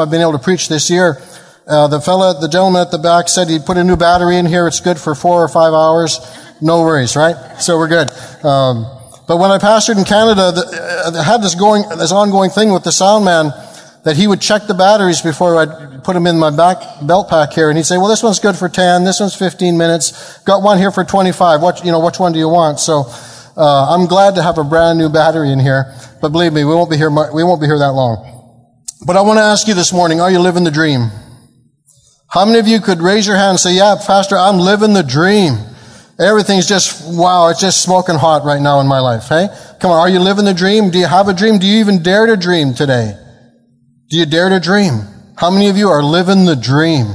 I've been able to preach this year. Uh, the fella, the gentleman at the back said he'd put a new battery in here. It's good for four or five hours. No worries, right? So we're good. Um, but when I pastored in Canada, the, uh, I had this going, this ongoing thing with the sound man that he would check the batteries before I'd put them in my back belt pack here, and he'd say, "Well, this one's good for 10. This one's 15 minutes. Got one here for 25. What, you know, which one do you want?" So uh, I'm glad to have a brand new battery in here, but believe me, we won't be here. We won't be here that long. But I want to ask you this morning: Are you living the dream? How many of you could raise your hand and say, "Yeah, Pastor, I'm living the dream." Everything's just, wow, it's just smoking hot right now in my life. Hey? Come on, are you living the dream? Do you have a dream? Do you even dare to dream today? Do you dare to dream? How many of you are living the dream?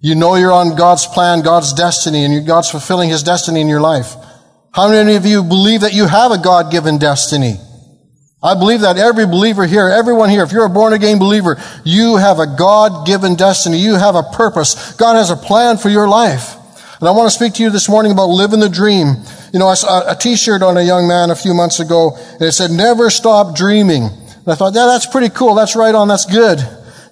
You know you're on God's plan, God's destiny, and God's fulfilling His destiny in your life. How many of you believe that you have a God-given destiny? I believe that every believer here, everyone here, if you're a born again believer, you have a God-given destiny. You have a purpose. God has a plan for your life. And I want to speak to you this morning about living the dream. You know, I saw a t-shirt on a young man a few months ago, and it said, never stop dreaming. And I thought, yeah, that's pretty cool. That's right on. That's good.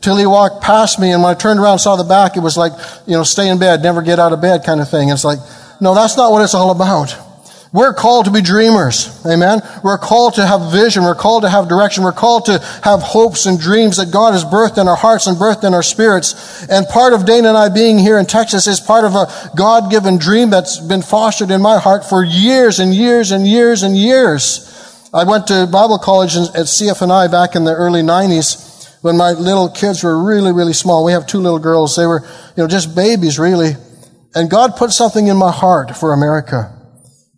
Till he walked past me, and when I turned around and saw the back, it was like, you know, stay in bed, never get out of bed kind of thing. It's like, no, that's not what it's all about. We're called to be dreamers. Amen. We're called to have vision. We're called to have direction. We're called to have hopes and dreams that God has birthed in our hearts and birthed in our spirits. And part of Dana and I being here in Texas is part of a God-given dream that's been fostered in my heart for years and years and years and years. I went to Bible college at CFNI back in the early 90s when my little kids were really, really small. We have two little girls. They were, you know, just babies really. And God put something in my heart for America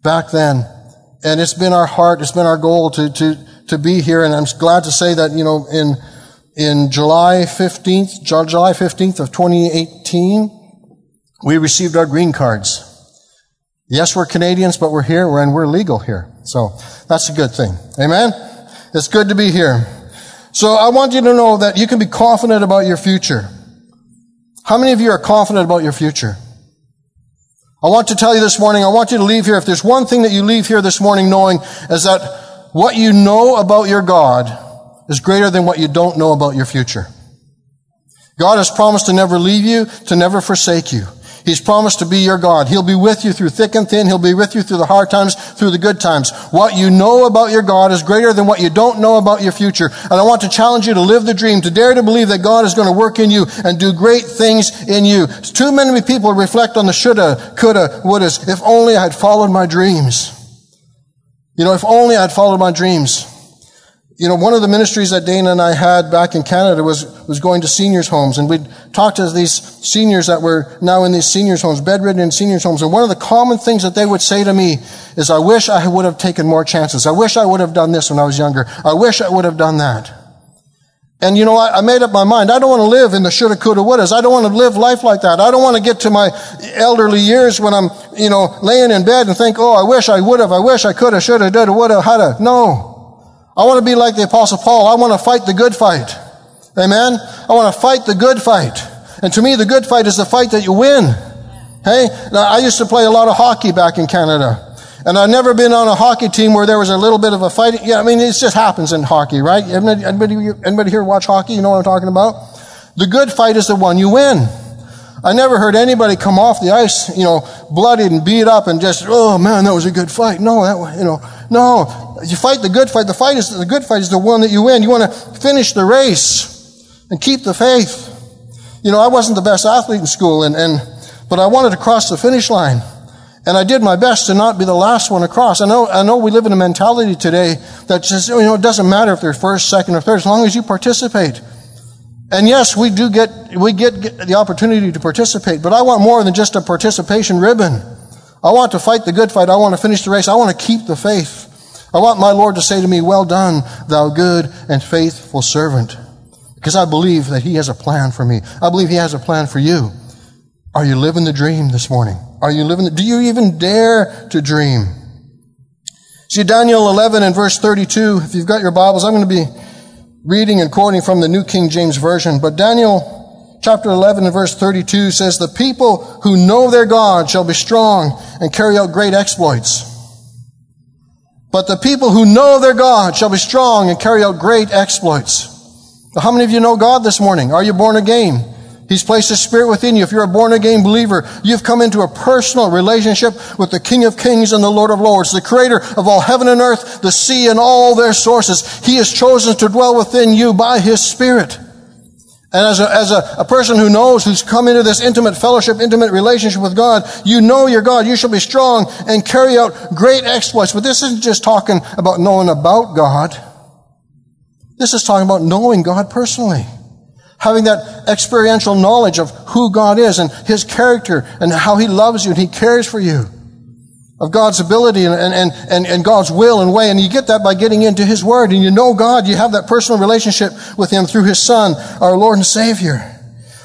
back then. And it's been our heart, it's been our goal to, to, to be here. And I'm glad to say that, you know, in, in July 15th, July 15th of 2018, we received our green cards. Yes, we're Canadians, but we're here and we're legal here. So that's a good thing. Amen? It's good to be here. So I want you to know that you can be confident about your future. How many of you are confident about your future? I want to tell you this morning, I want you to leave here, if there's one thing that you leave here this morning knowing, is that what you know about your God is greater than what you don't know about your future. God has promised to never leave you, to never forsake you. He's promised to be your God. He'll be with you through thick and thin. He'll be with you through the hard times, through the good times. What you know about your God is greater than what you don't know about your future. And I want to challenge you to live the dream, to dare to believe that God is going to work in you and do great things in you. Too many people reflect on the shoulda, coulda, wouldas. If only I had followed my dreams. You know, if only I had followed my dreams. You know, one of the ministries that Dana and I had back in Canada was, was going to seniors' homes. And we'd talk to these seniors that were now in these seniors' homes, bedridden in seniors' homes. And one of the common things that they would say to me is, I wish I would have taken more chances. I wish I would have done this when I was younger. I wish I would have done that. And you know, I, I made up my mind. I don't want to live in the shoulda, coulda, wouldas. I don't want to live life like that. I don't want to get to my elderly years when I'm, you know, laying in bed and think, oh, I wish I would have. I wish I coulda, shoulda, did, woulda, had No. I want to be like the apostle Paul. I want to fight the good fight. Amen. I want to fight the good fight. And to me, the good fight is the fight that you win. Hey, now I used to play a lot of hockey back in Canada. And I've never been on a hockey team where there was a little bit of a fight. Yeah, I mean, it just happens in hockey, right? Anybody, anybody, anybody here watch hockey? You know what I'm talking about? The good fight is the one you win. I never heard anybody come off the ice, you know, bloodied and beat up and just, oh man, that was a good fight. No, that, you know, no. You fight the good fight. The fight is, the good fight is the one that you win. You want to finish the race and keep the faith. You know, I wasn't the best athlete in school and, and, but I wanted to cross the finish line. And I did my best to not be the last one across. I know, I know we live in a mentality today that says, you know, it doesn't matter if they're first, second, or third, as long as you participate. And yes, we do get, we get, the opportunity to participate, but I want more than just a participation ribbon. I want to fight the good fight. I want to finish the race. I want to keep the faith. I want my Lord to say to me, well done, thou good and faithful servant. Because I believe that He has a plan for me. I believe He has a plan for you. Are you living the dream this morning? Are you living the, do you even dare to dream? See, Daniel 11 and verse 32, if you've got your Bibles, I'm going to be reading and quoting from the New King James Version, but Daniel chapter 11 and verse 32 says, The people who know their God shall be strong and carry out great exploits. But the people who know their God shall be strong and carry out great exploits. How many of you know God this morning? Are you born again? He's placed His Spirit within you. If you're a born again believer, you've come into a personal relationship with the King of Kings and the Lord of Lords, the Creator of all heaven and earth, the sea and all their sources. He has chosen to dwell within you by His Spirit. And as a, as a, a person who knows, who's come into this intimate fellowship, intimate relationship with God, you know your God. You shall be strong and carry out great exploits. But this isn't just talking about knowing about God. This is talking about knowing God personally having that experiential knowledge of who God is and His character and how He loves you and He cares for you, of God's ability and, and, and, and God's will and way. And you get that by getting into His Word and you know God, you have that personal relationship with Him through His Son, our Lord and Savior.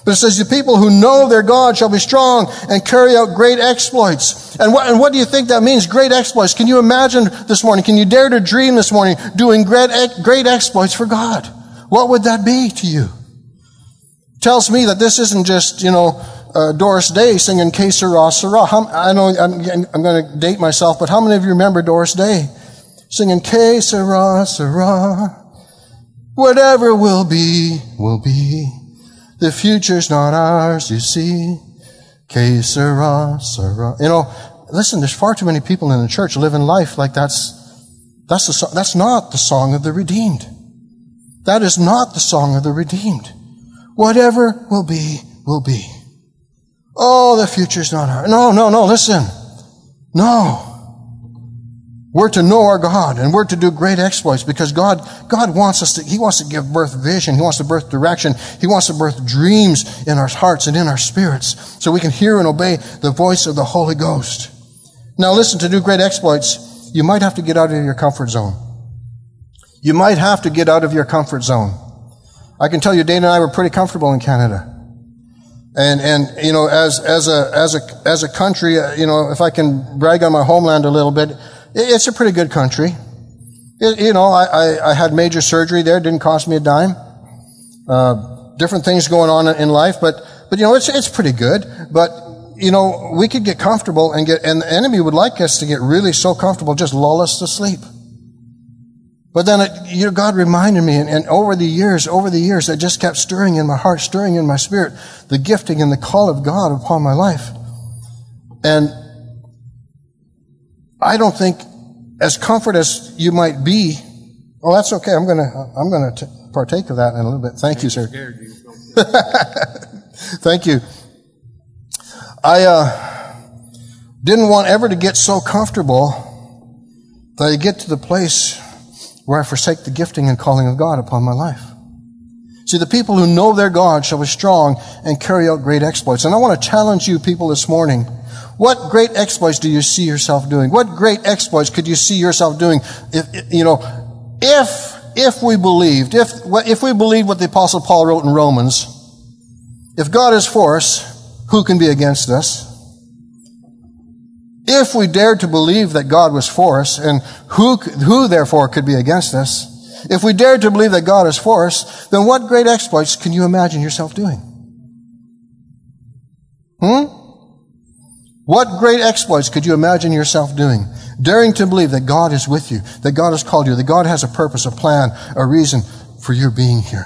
But it says, the people who know their God shall be strong and carry out great exploits. And what, and what do you think that means? Great exploits. Can you imagine this morning? Can you dare to dream this morning doing great, great exploits for God? What would that be to you? Tells me that this isn't just, you know, uh, Doris Day singing Que Sera, Sera. How, I know I'm, I'm going to date myself, but how many of you remember Doris Day singing Que Sera, Sera? Whatever will be, will be. The future's not ours, you see. Que sera, sera. You know, listen, there's far too many people in the church living life like that's, that's the, that's not the song of the redeemed. That is not the song of the redeemed. Whatever will be, will be. Oh, the future's not ours. No, no, no, listen. No. We're to know our God and we're to do great exploits because God, God wants us to, He wants to give birth vision. He wants to birth direction. He wants to birth dreams in our hearts and in our spirits so we can hear and obey the voice of the Holy Ghost. Now listen, to do great exploits, you might have to get out of your comfort zone. You might have to get out of your comfort zone. I can tell you, Dana and I were pretty comfortable in Canada. And, and, you know, as, as a, as a, as a country, uh, you know, if I can brag on my homeland a little bit, it's a pretty good country. It, you know, I, I, I, had major surgery there, didn't cost me a dime. Uh, different things going on in life, but, but you know, it's, it's pretty good. But, you know, we could get comfortable and get, and the enemy would like us to get really so comfortable, just lull us to sleep. But then, it, you know, God reminded me, and, and, over the years, over the years, it just kept stirring in my heart, stirring in my spirit, the gifting and the call of God upon my life. And I don't think, as comfort as you might be, oh, that's okay. I'm gonna, I'm gonna t- partake of that in a little bit. Thank you, sir. Thank you. I uh, didn't want ever to get so comfortable that I get to the place where I forsake the gifting and calling of God upon my life. See, the people who know their God shall be strong and carry out great exploits. And I want to challenge you people this morning. What great exploits do you see yourself doing? What great exploits could you see yourself doing? If, you know, if, if we believed, if, if we believed what the apostle Paul wrote in Romans, if God is for us, who can be against us? If we dared to believe that God was for us, and who, who therefore could be against us, if we dared to believe that God is for us, then what great exploits can you imagine yourself doing? Hmm? What great exploits could you imagine yourself doing? Daring to believe that God is with you, that God has called you, that God has a purpose, a plan, a reason for your being here.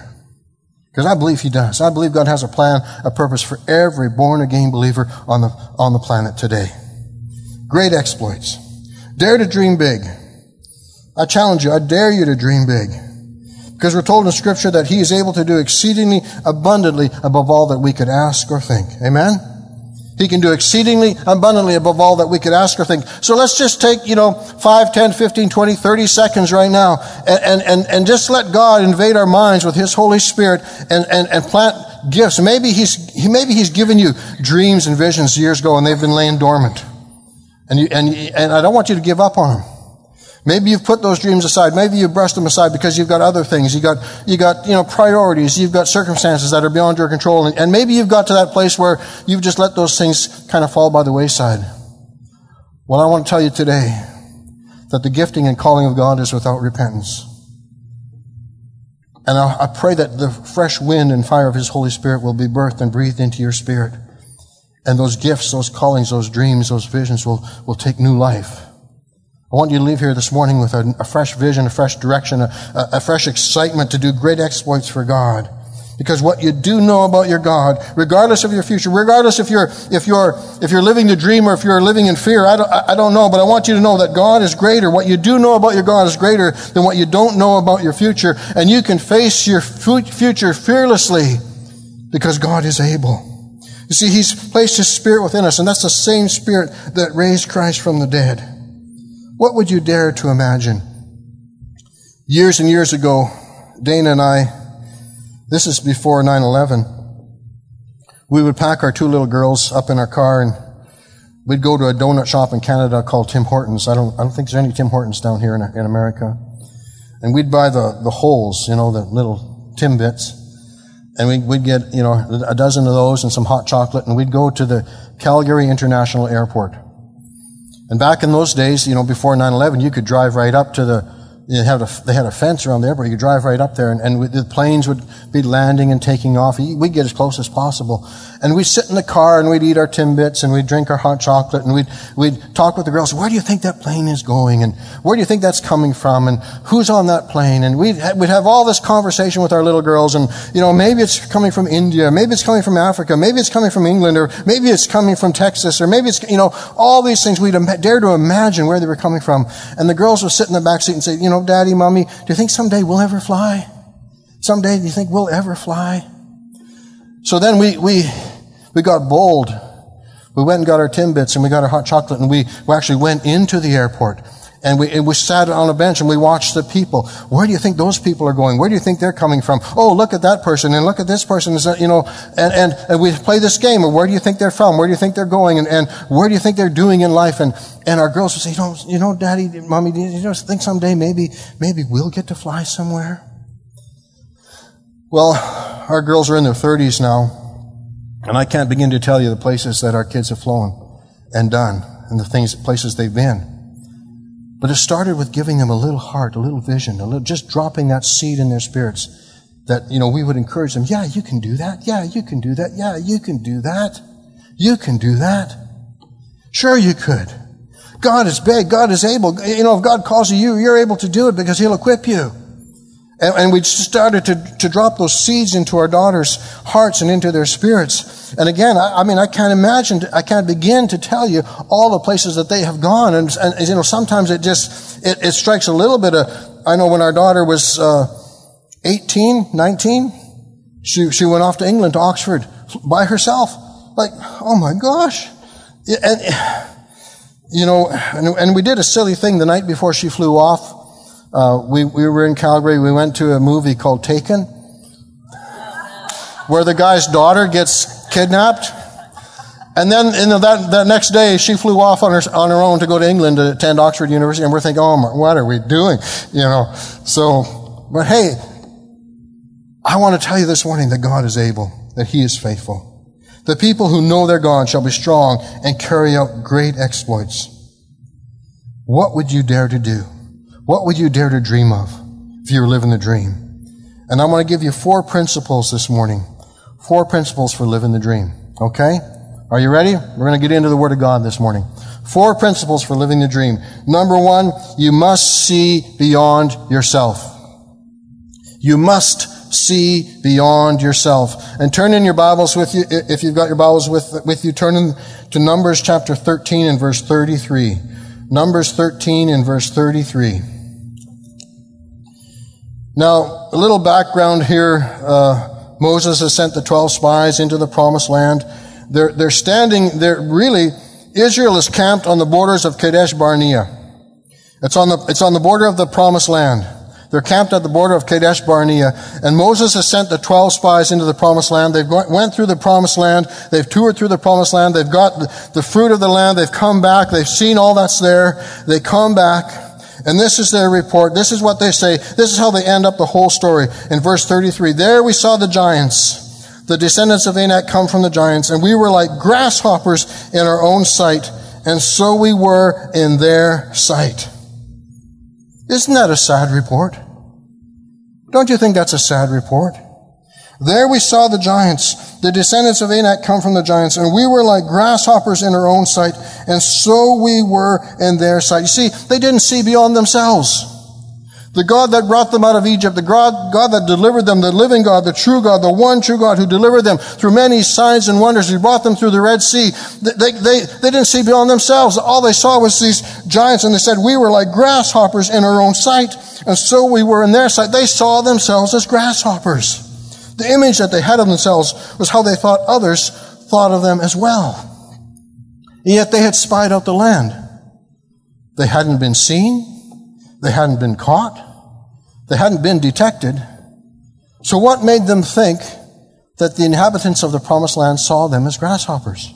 Because I believe He does. I believe God has a plan, a purpose for every born again believer on the, on the planet today. Great exploits. Dare to dream big. I challenge you, I dare you to dream big. Because we're told in Scripture that He is able to do exceedingly abundantly above all that we could ask or think. Amen? He can do exceedingly abundantly above all that we could ask or think. So let's just take, you know, 5, 10, 15, 20, 30 seconds right now and, and, and just let God invade our minds with His Holy Spirit and, and, and plant gifts. Maybe He's, maybe He's given you dreams and visions years ago and they've been laying dormant. And, you, and, and I don't want you to give up on them. Maybe you've put those dreams aside. Maybe you've brushed them aside because you've got other things. You got, you got, you know, priorities. You've got circumstances that are beyond your control. And, and maybe you've got to that place where you've just let those things kind of fall by the wayside. Well, I want to tell you today that the gifting and calling of God is without repentance. And I, I pray that the fresh wind and fire of His Holy Spirit will be birthed and breathed into your spirit. And those gifts, those callings, those dreams, those visions will, will take new life. I want you to leave here this morning with a, a fresh vision, a fresh direction, a, a fresh excitement to do great exploits for God. Because what you do know about your God, regardless of your future, regardless if you're, if you're, if you're living the dream or if you're living in fear, I don't, I don't know, but I want you to know that God is greater. What you do know about your God is greater than what you don't know about your future. And you can face your future fearlessly because God is able. You see, He's placed His Spirit within us, and that's the same Spirit that raised Christ from the dead. What would you dare to imagine? Years and years ago, Dana and I, this is before 9-11. We would pack our two little girls up in our car and we'd go to a donut shop in Canada called Tim Hortons. I don't, I don't think there's any Tim Hortons down here in, in America. And we'd buy the, the holes, you know, the little Timbits. And we'd, we'd get, you know, a dozen of those and some hot chocolate and we'd go to the Calgary International Airport. And back in those days, you know, before 9-11, you could drive right up to the they had a, they had a fence around there, but you could drive right up there and, and the planes would be landing and taking off. We'd get as close as possible. And we'd sit in the car and we'd eat our Timbits and we'd drink our hot chocolate and we'd, we'd talk with the girls. Where do you think that plane is going? And where do you think that's coming from? And who's on that plane? And we'd, we'd have all this conversation with our little girls and, you know, maybe it's coming from India, maybe it's coming from Africa, maybe it's coming from England, or maybe it's coming from Texas, or maybe it's, you know, all these things we'd dare to imagine where they were coming from. And the girls would sit in the back seat and say, you know, daddy, mommy, do you think someday we'll ever fly? Someday, do you think we'll ever fly? So then we, we, we got bold. We went and got our Timbits and we got our hot chocolate and we, we actually went into the airport. And we, and we sat on a bench and we watched the people. Where do you think those people are going? Where do you think they're coming from? Oh, look at that person and look at this person. You know, and, and, and we play this game of where do you think they're from? Where do you think they're going? And, and where do you think they're doing in life? And, and our girls would say, you know, you know, daddy, mommy, you know, think someday maybe, maybe we'll get to fly somewhere? Well, our girls are in their thirties now. And I can't begin to tell you the places that our kids have flown and done and the things, places they've been. But it started with giving them a little heart, a little vision, a little, just dropping that seed in their spirits that, you know, we would encourage them. Yeah, you can do that. Yeah, you can do that. Yeah, you can do that. You can do that. Sure you could. God is big. God is able. You know, if God calls you, you're able to do it because He'll equip you. And, and we started to, to drop those seeds into our daughters' hearts and into their spirits. And again, I, I, mean, I can't imagine, I can't begin to tell you all the places that they have gone. And, and you know, sometimes it just, it, it, strikes a little bit of, I know when our daughter was uh, 18, 19, she, she went off to England, to Oxford, by herself. Like, oh my gosh. And, you know, and, and we did a silly thing the night before she flew off. Uh, we, we were in Calgary. We went to a movie called Taken, where the guy's daughter gets kidnapped. And then know, that, that next day, she flew off on her, on her own to go to England to attend Oxford University. And we're thinking, oh, my, what are we doing? You know, so, but hey, I want to tell you this morning that God is able, that He is faithful. The people who know their God shall be strong and carry out great exploits. What would you dare to do? What would you dare to dream of if you were living the dream? And I'm going to give you four principles this morning. Four principles for living the dream. Okay? Are you ready? We're going to get into the Word of God this morning. Four principles for living the dream. Number one, you must see beyond yourself. You must see beyond yourself. And turn in your Bibles with you, if you've got your Bibles with, with you, turn in to Numbers chapter 13 and verse 33. Numbers 13 and verse 33. Now, a little background here. Uh, Moses has sent the 12 spies into the promised land. They're, they're standing, they're really, Israel is camped on the borders of Kadesh Barnea. It's on the, it's on the border of the promised land. They're camped at the border of Kadesh Barnea. And Moses has sent the 12 spies into the promised land. They've went through the promised land. They've toured through the promised land. They've got the, the fruit of the land. They've come back. They've seen all that's there. They come back. And this is their report. This is what they say. This is how they end up the whole story. In verse 33, there we saw the giants. The descendants of Anak come from the giants, and we were like grasshoppers in our own sight, and so we were in their sight. Isn't that a sad report? Don't you think that's a sad report? There we saw the giants. The descendants of Anak come from the giants, and we were like grasshoppers in our own sight, and so we were in their sight. You see, they didn't see beyond themselves. The God that brought them out of Egypt, the God, God that delivered them, the living God, the true God, the one true God who delivered them through many signs and wonders. He brought them through the Red Sea. They, they, they didn't see beyond themselves. All they saw was these giants and they said, we were like grasshoppers in our own sight. And so we were in their sight. They saw themselves as grasshoppers. The image that they had of themselves was how they thought others thought of them as well. And yet they had spied out the land. They hadn't been seen. They hadn't been caught. They hadn't been detected. So what made them think that the inhabitants of the promised land saw them as grasshoppers?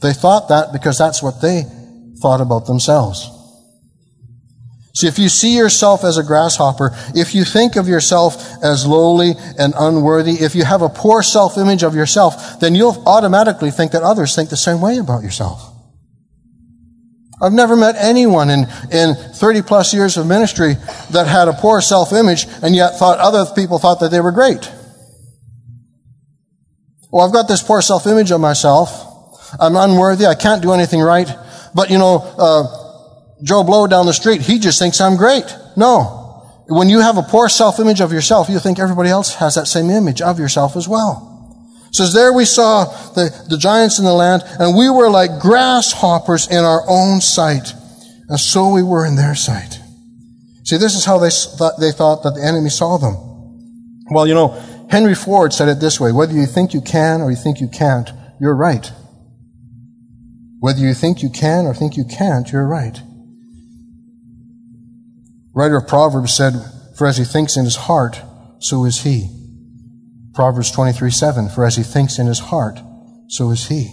They thought that because that's what they thought about themselves. See, if you see yourself as a grasshopper, if you think of yourself as lowly and unworthy, if you have a poor self-image of yourself, then you'll automatically think that others think the same way about yourself. I've never met anyone in, in 30 plus years of ministry that had a poor self-image and yet thought other people thought that they were great. Well, I've got this poor self-image of myself. I'm unworthy. I can't do anything right. But you know, uh, Joe Blow down the street, he just thinks I'm great. No. When you have a poor self-image of yourself, you think everybody else has that same image of yourself as well. It says, There we saw the, the giants in the land, and we were like grasshoppers in our own sight, and so we were in their sight. See, this is how they thought, they thought that the enemy saw them. Well, you know, Henry Ford said it this way whether you think you can or you think you can't, you're right. Whether you think you can or think you can't, you're right. Writer of Proverbs said, For as he thinks in his heart, so is he. Proverbs 23 7, for as he thinks in his heart, so is he.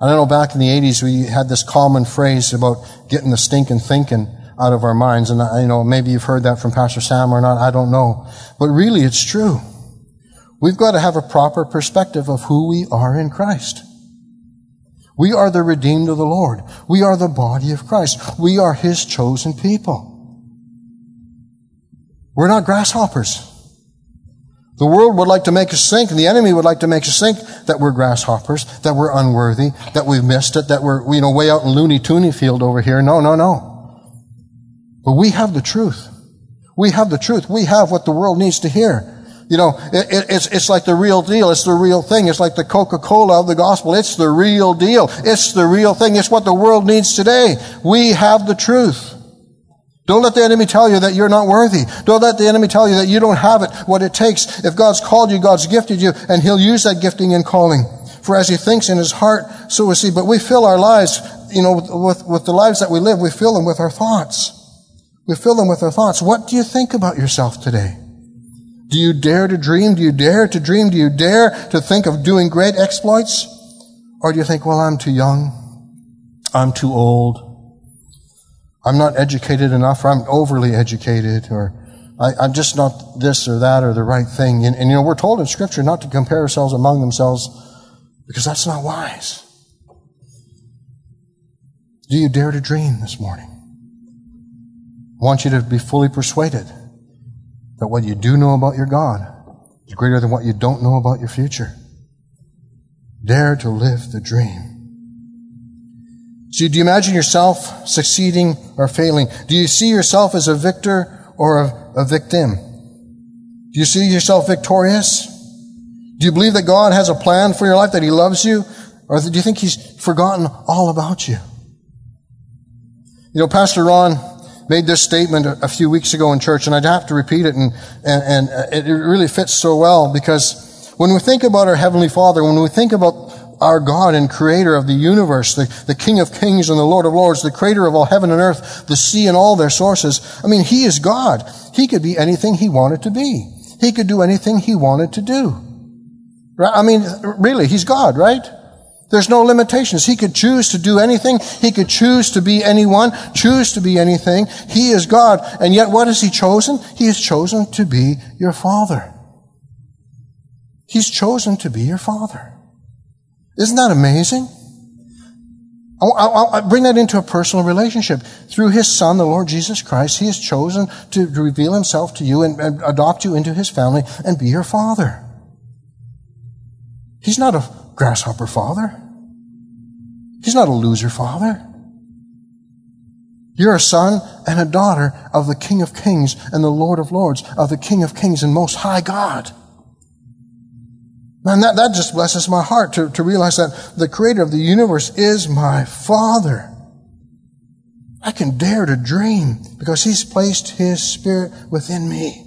I know back in the 80s we had this common phrase about getting the stinking thinking out of our minds. And I, you know, maybe you've heard that from Pastor Sam or not, I don't know. But really it's true. We've got to have a proper perspective of who we are in Christ. We are the redeemed of the Lord. We are the body of Christ. We are His chosen people. We're not grasshoppers. The world would like to make us think, and the enemy would like to make us think that we're grasshoppers, that we're unworthy, that we've missed it, that we're, you know, way out in Looney Tooney field over here. No, no, no. But we have the truth. We have the truth. We have what the world needs to hear. You know, it, it, it's, it's like the real deal. It's the real thing. It's like the Coca-Cola of the gospel. It's the real deal. It's the real thing. It's what the world needs today. We have the truth. Don't let the enemy tell you that you're not worthy. Don't let the enemy tell you that you don't have it, what it takes. If God's called you, God's gifted you, and He'll use that gifting and calling. For as He thinks in His heart, so is He. But we fill our lives, you know, with, with the lives that we live, we fill them with our thoughts. We fill them with our thoughts. What do you think about yourself today? Do you dare to dream? Do you dare to dream? Do you dare to think of doing great exploits? Or do you think, well, I'm too young. I'm too old. I'm not educated enough, or I'm overly educated, or I, am just not this or that or the right thing. And, and, you know, we're told in Scripture not to compare ourselves among themselves because that's not wise. Do you dare to dream this morning? I want you to be fully persuaded that what you do know about your God is greater than what you don't know about your future. Dare to live the dream. So do you imagine yourself succeeding or failing? Do you see yourself as a victor or a, a victim? Do you see yourself victorious? Do you believe that God has a plan for your life, that He loves you? Or do you think He's forgotten all about you? You know, Pastor Ron made this statement a, few weeks ago in church, and I'd have to repeat it, and, and, and it really fits so well because when we think about our Heavenly Father, when we think about our God and creator of the universe, the, the King of kings and the Lord of lords, the creator of all heaven and earth, the sea and all their sources. I mean, He is God. He could be anything He wanted to be. He could do anything He wanted to do. Right? I mean, really, He's God, right? There's no limitations. He could choose to do anything. He could choose to be anyone, choose to be anything. He is God. And yet what has He chosen? He has chosen to be your Father. He's chosen to be your Father. Isn't that amazing? I, bring that into a personal relationship. Through His Son, the Lord Jesus Christ, He has chosen to, reveal Himself to you and, and adopt you into His family and be your Father. He's not a grasshopper father. He's not a loser father. You're a son and a daughter of the King of Kings and the Lord of Lords, of the King of Kings and Most High God. Man, that, that just blesses my heart to, to realize that the creator of the universe is my Father. I can dare to dream because He's placed His Spirit within me.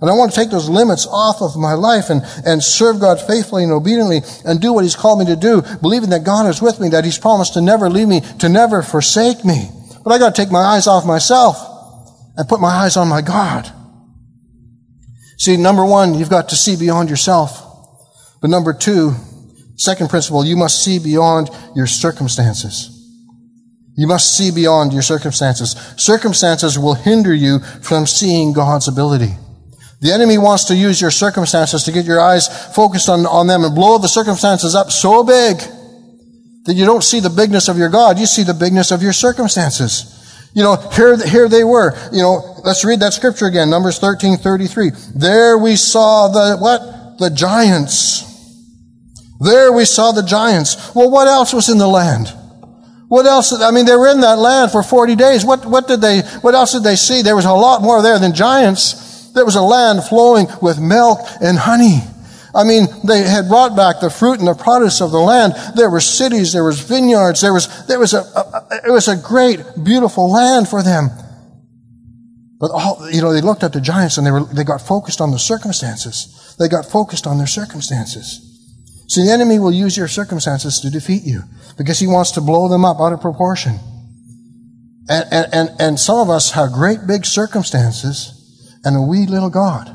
And I want to take those limits off of my life and, and serve God faithfully and obediently and do what He's called me to do, believing that God is with me, that He's promised to never leave me, to never forsake me. But I got to take my eyes off myself and put my eyes on my God. See, number one, you've got to see beyond yourself. But number two, second principle, you must see beyond your circumstances. You must see beyond your circumstances. Circumstances will hinder you from seeing God's ability. The enemy wants to use your circumstances to get your eyes focused on, on them and blow the circumstances up so big that you don't see the bigness of your God. You see the bigness of your circumstances. You know, here, here they were. You know, let's read that scripture again. Numbers 13, 33. There we saw the, what? The giants. There we saw the giants. Well, what else was in the land? What else? I mean, they were in that land for 40 days. What, what did they, what else did they see? There was a lot more there than giants. There was a land flowing with milk and honey. I mean, they had brought back the fruit and the produce of the land. There were cities, there was vineyards, there was, there was a, a it was a great, beautiful land for them. But all, you know, they looked at the giants and they were, they got focused on the circumstances. They got focused on their circumstances. See, the enemy will use your circumstances to defeat you because he wants to blow them up out of proportion. And, and, and, and some of us have great big circumstances and a wee little God.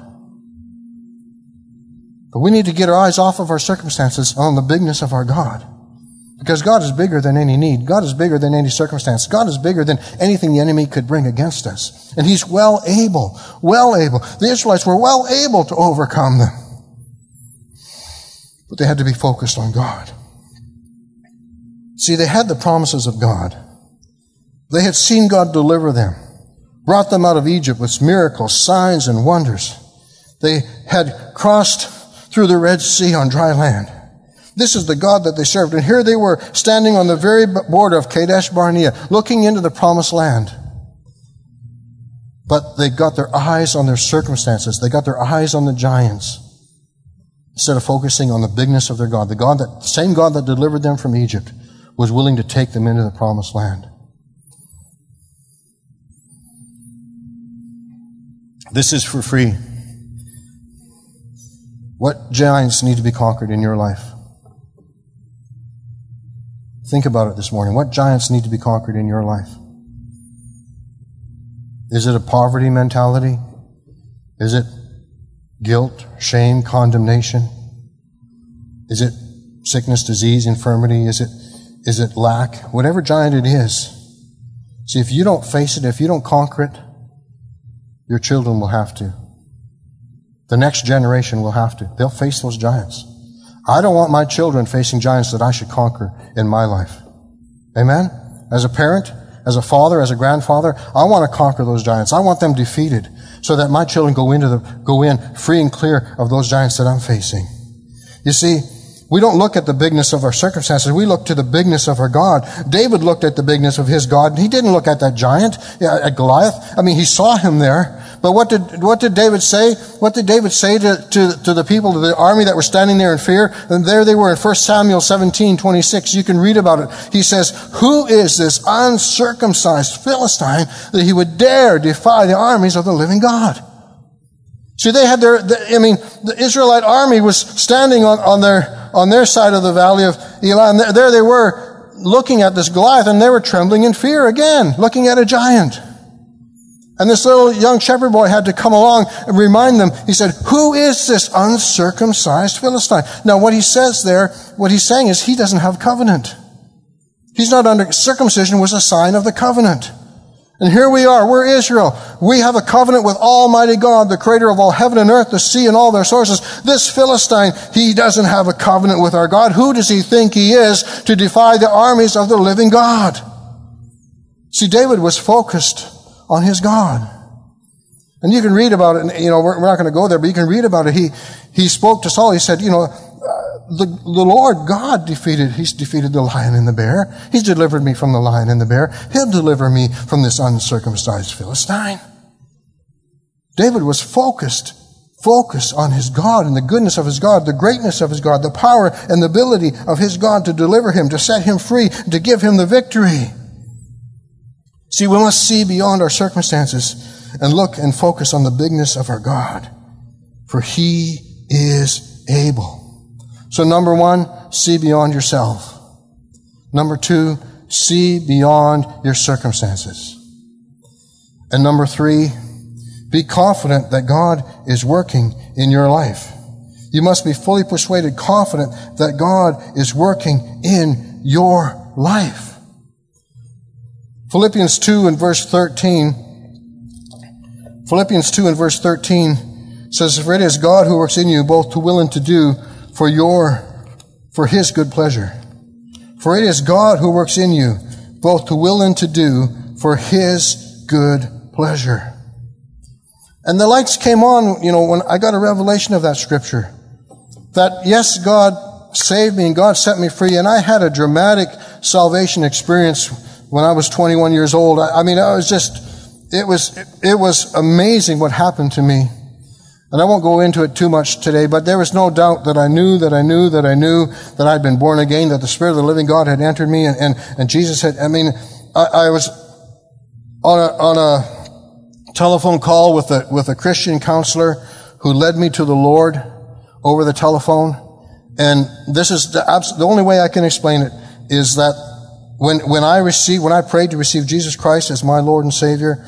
But we need to get our eyes off of our circumstances on the bigness of our God. Because God is bigger than any need. God is bigger than any circumstance. God is bigger than anything the enemy could bring against us. And He's well able, well able. The Israelites were well able to overcome them. But they had to be focused on God. See, they had the promises of God. They had seen God deliver them, brought them out of Egypt with miracles, signs, and wonders. They had crossed through the Red Sea on dry land. This is the God that they served. And here they were standing on the very border of Kadesh Barnea, looking into the promised land. But they got their eyes on their circumstances. They got their eyes on the giants instead of focusing on the bigness of their God. The God that, same God that delivered them from Egypt was willing to take them into the promised land. This is for free. What giants need to be conquered in your life? Think about it this morning. What giants need to be conquered in your life? Is it a poverty mentality? Is it guilt, shame, condemnation? Is it sickness, disease, infirmity? Is it, is it lack? Whatever giant it is. See, if you don't face it, if you don't conquer it, your children will have to. The next generation will have to. They'll face those giants. I don't want my children facing giants that I should conquer in my life. Amen? As a parent, as a father, as a grandfather, I want to conquer those giants. I want them defeated so that my children go into the, go in free and clear of those giants that I'm facing. You see, we don't look at the bigness of our circumstances. We look to the bigness of our God. David looked at the bigness of his God. And he didn't look at that giant, at Goliath. I mean, he saw him there, but what did, what did David say? What did David say to, to, to the people, to the army that were standing there in fear? And there they were in 1 Samuel 17, 26. You can read about it. He says, Who is this uncircumcised Philistine that he would dare defy the armies of the living God? See, they had their, I mean, the Israelite army was standing on, on their, on their side of the valley of Elah, and there, there they were looking at this Goliath, and they were trembling in fear again, looking at a giant. And this little young shepherd boy had to come along and remind them. He said, Who is this uncircumcised Philistine? Now, what he says there, what he's saying is he doesn't have covenant. He's not under, circumcision was a sign of the covenant. And here we are, we're Israel. We have a covenant with Almighty God, the creator of all heaven and earth, the sea and all their sources. This Philistine, he doesn't have a covenant with our God. Who does he think he is to defy the armies of the living God? See, David was focused on his God. And you can read about it, you know, we're, we're not going to go there, but you can read about it. He, he spoke to Saul. He said, you know, uh, the, the Lord God defeated, He's defeated the lion and the bear. He's delivered me from the lion and the bear. He'll deliver me from this uncircumcised Philistine. David was focused, focused on his God and the goodness of his God, the greatness of his God, the power and the ability of his God to deliver him, to set him free, to give him the victory. See, we must see beyond our circumstances and look and focus on the bigness of our God, for he is able. So number one, see beyond yourself. Number two, see beyond your circumstances. And number three, be confident that God is working in your life. You must be fully persuaded, confident that God is working in your life. Philippians 2 and verse 13. Philippians 2 and verse 13 says, For it is God who works in you both to will and to do for your, for his good pleasure. For it is God who works in you, both to will and to do for his good pleasure. And the lights came on, you know, when I got a revelation of that scripture. That yes, God saved me and God set me free, and I had a dramatic salvation experience when I was 21 years old. I, I mean, I was just, it was, it was amazing what happened to me. And I won't go into it too much today, but there was no doubt that I knew that I knew that I knew that I'd been born again, that the Spirit of the living God had entered me, and, and, and Jesus had, I mean, I, I was on a, on a telephone call with a, with a Christian counselor who led me to the Lord over the telephone. And this is the, the only way I can explain it is that when, when I received, when I prayed to receive Jesus Christ as my Lord and Savior,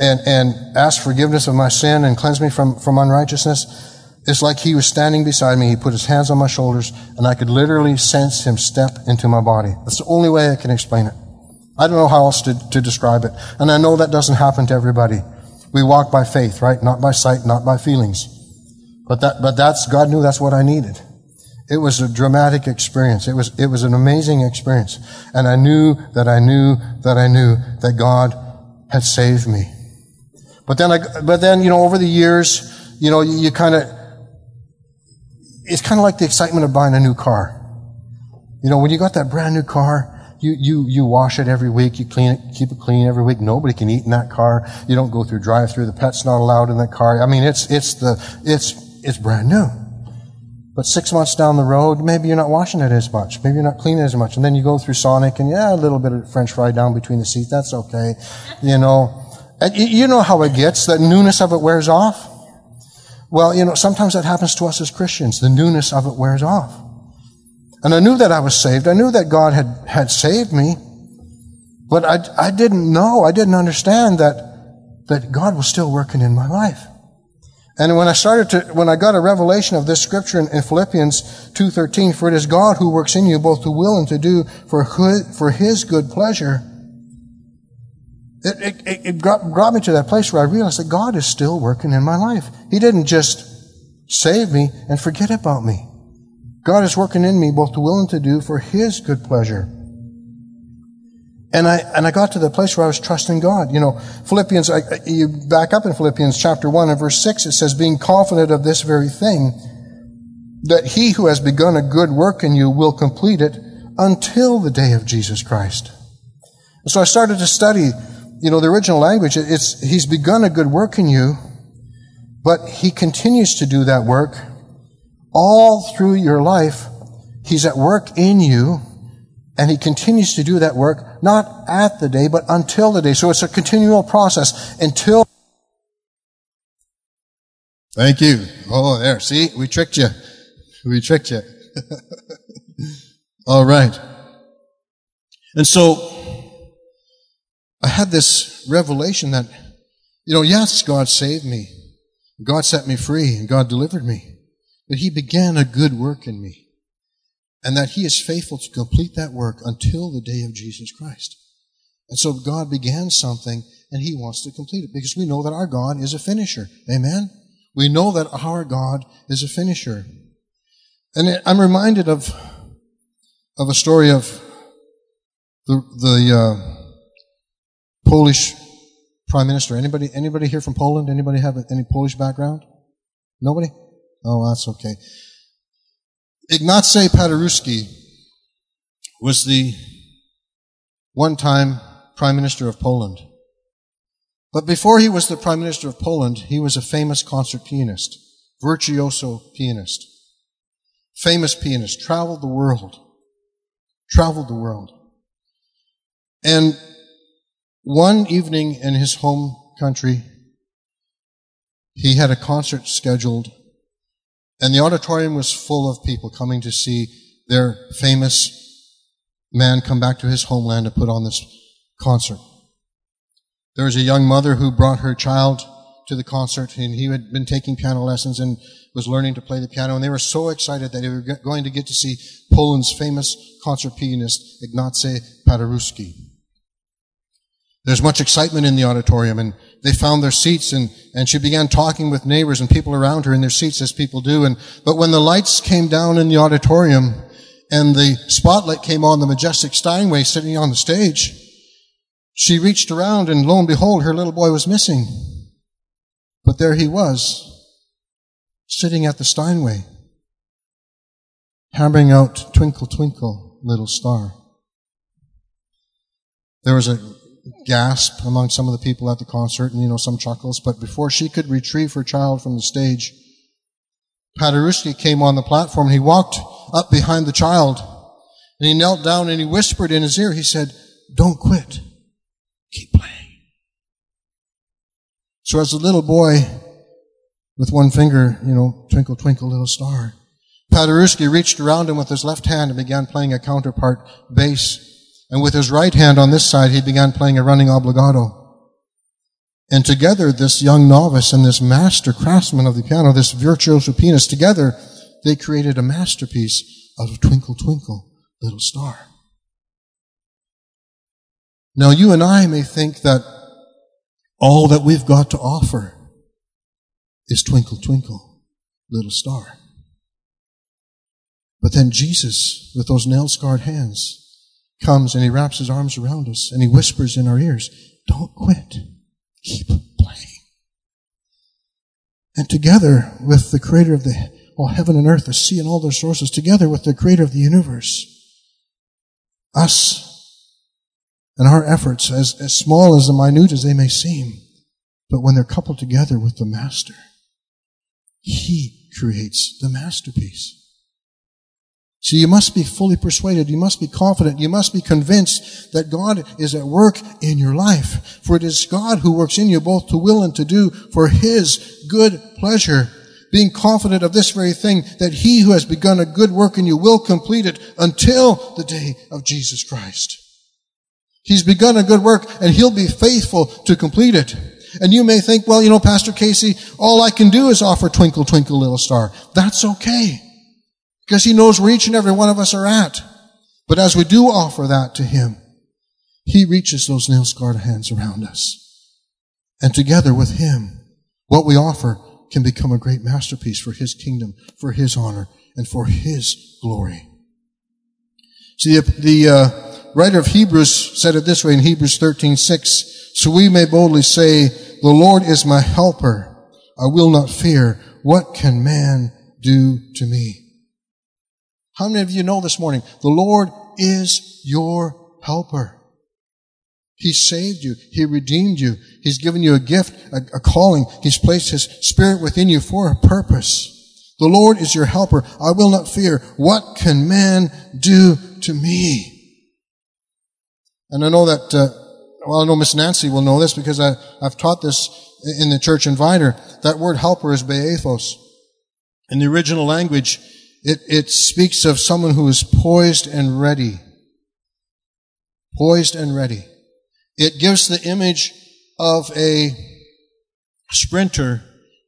and, and ask forgiveness of my sin and cleanse me from, from unrighteousness, it's like he was standing beside me. He put his hands on my shoulders and I could literally sense him step into my body. That's the only way I can explain it. I don't know how else to, to describe it. And I know that doesn't happen to everybody. We walk by faith, right? Not by sight, not by feelings. But that, but that's, God knew that's what I needed. It was a dramatic experience. It was, it was an amazing experience. And I knew that I knew that I knew that God had saved me. But then, I, but then, you know, over the years, you know, you, you kind of, it's kind of like the excitement of buying a new car. You know, when you got that brand new car, you, you, you wash it every week, you clean it, keep it clean every week. Nobody can eat in that car. You don't go through drive through. The pet's not allowed in that car. I mean, it's, it's the, it's, it's brand new. But six months down the road, maybe you're not washing it as much. Maybe you're not cleaning it as much. And then you go through Sonic and yeah, a little bit of French fry down between the seats. That's okay. You know, and you know how it gets, that newness of it wears off. Well, you know, sometimes that happens to us as Christians. The newness of it wears off. And I knew that I was saved. I knew that God had, had saved me. But I, I didn't know, I didn't understand that, that God was still working in my life. And when I started to, when I got a revelation of this scripture in, in Philippians 2.13, for it is God who works in you both to will and to do for, for His good pleasure, it, it, it brought me to that place where I realized that God is still working in my life. He didn't just save me and forget about me. God is working in me both to will and to do for His good pleasure. And I, and I got to the place where I was trusting God. You know, Philippians, I, you back up in Philippians chapter 1 and verse 6, it says, being confident of this very thing, that he who has begun a good work in you will complete it until the day of Jesus Christ. And so I started to study you know, the original language, it's, he's begun a good work in you, but he continues to do that work all through your life. He's at work in you, and he continues to do that work, not at the day, but until the day. So it's a continual process until. Thank you. Oh, there. See, we tricked you. We tricked you. All right. And so, I had this revelation that, you know, yes, God saved me. God set me free and God delivered me. But He began a good work in me. And that He is faithful to complete that work until the day of Jesus Christ. And so God began something and He wants to complete it because we know that our God is a finisher. Amen? We know that our God is a finisher. And I'm reminded of, of a story of the, the, uh, Polish prime minister. Anybody, anybody here from Poland? Anybody have any Polish background? Nobody? Oh, that's okay. Ignacy Paderewski was the one-time Prime Minister of Poland. But before he was the Prime Minister of Poland, he was a famous concert pianist, virtuoso pianist, famous pianist, traveled the world, traveled the world. And one evening in his home country, he had a concert scheduled and the auditorium was full of people coming to see their famous man come back to his homeland to put on this concert. There was a young mother who brought her child to the concert and he had been taking piano lessons and was learning to play the piano and they were so excited that they were going to get to see Poland's famous concert pianist Ignacy Paderewski. There's much excitement in the auditorium and they found their seats and, and she began talking with neighbors and people around her in their seats as people do. And, but when the lights came down in the auditorium and the spotlight came on the majestic Steinway sitting on the stage, she reached around and lo and behold, her little boy was missing. But there he was, sitting at the Steinway, hammering out Twinkle, Twinkle, Little Star. There was a gasp among some of the people at the concert and, you know, some chuckles. But before she could retrieve her child from the stage, Paderewski came on the platform he walked up behind the child and he knelt down and he whispered in his ear, he said, don't quit. Keep playing. So as a little boy with one finger, you know, twinkle, twinkle, little star, Paderewski reached around him with his left hand and began playing a counterpart bass and with his right hand on this side, he began playing a running obligato. And together, this young novice and this master craftsman of the piano, this virtuoso pianist, together, they created a masterpiece out of Twinkle Twinkle Little Star. Now you and I may think that all that we've got to offer is Twinkle Twinkle Little Star. But then Jesus, with those nail scarred hands, comes and he wraps his arms around us and he whispers in our ears, don't quit. Keep playing. And together with the creator of the all heaven and earth, the sea and all their sources, together with the creator of the universe, us and our efforts, as, as small as the minute as they may seem, but when they're coupled together with the master, he creates the masterpiece. So you must be fully persuaded. You must be confident. You must be convinced that God is at work in your life. For it is God who works in you both to will and to do for His good pleasure. Being confident of this very thing, that He who has begun a good work in you will complete it until the day of Jesus Christ. He's begun a good work and He'll be faithful to complete it. And you may think, well, you know, Pastor Casey, all I can do is offer twinkle, twinkle, little star. That's okay. Because He knows where each and every one of us are at. But as we do offer that to Him, He reaches those nail scarred hands around us. And together with Him, what we offer can become a great masterpiece for His kingdom, for His honor, and for His glory. See, the, uh, writer of Hebrews said it this way in Hebrews 13, 6, so we may boldly say, the Lord is my helper. I will not fear. What can man do to me? How many of you know this morning? The Lord is your helper. He saved you. He redeemed you. He's given you a gift, a, a, calling. He's placed His Spirit within you for a purpose. The Lord is your helper. I will not fear. What can man do to me? And I know that, uh, well, I know Miss Nancy will know this because I, I've taught this in the church in Vidor. That word helper is boethos. In the original language, it, it speaks of someone who is poised and ready. Poised and ready. It gives the image of a sprinter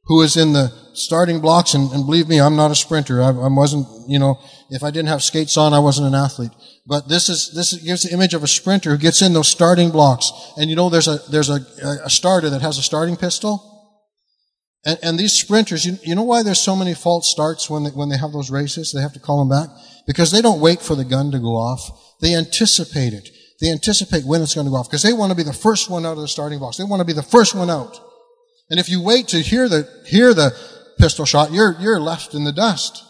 who is in the starting blocks, and, and believe me, I'm not a sprinter. I, I, wasn't, you know, if I didn't have skates on, I wasn't an athlete. But this is, this gives the image of a sprinter who gets in those starting blocks. And you know, there's a, there's a, a starter that has a starting pistol. And, and these sprinters, you, you know why there's so many false starts when they, when they have those races? They have to call them back? Because they don't wait for the gun to go off. They anticipate it. They anticipate when it's going to go off because they want to be the first one out of the starting box. They want to be the first one out. And if you wait to hear the, hear the pistol shot, you're, you're left in the dust.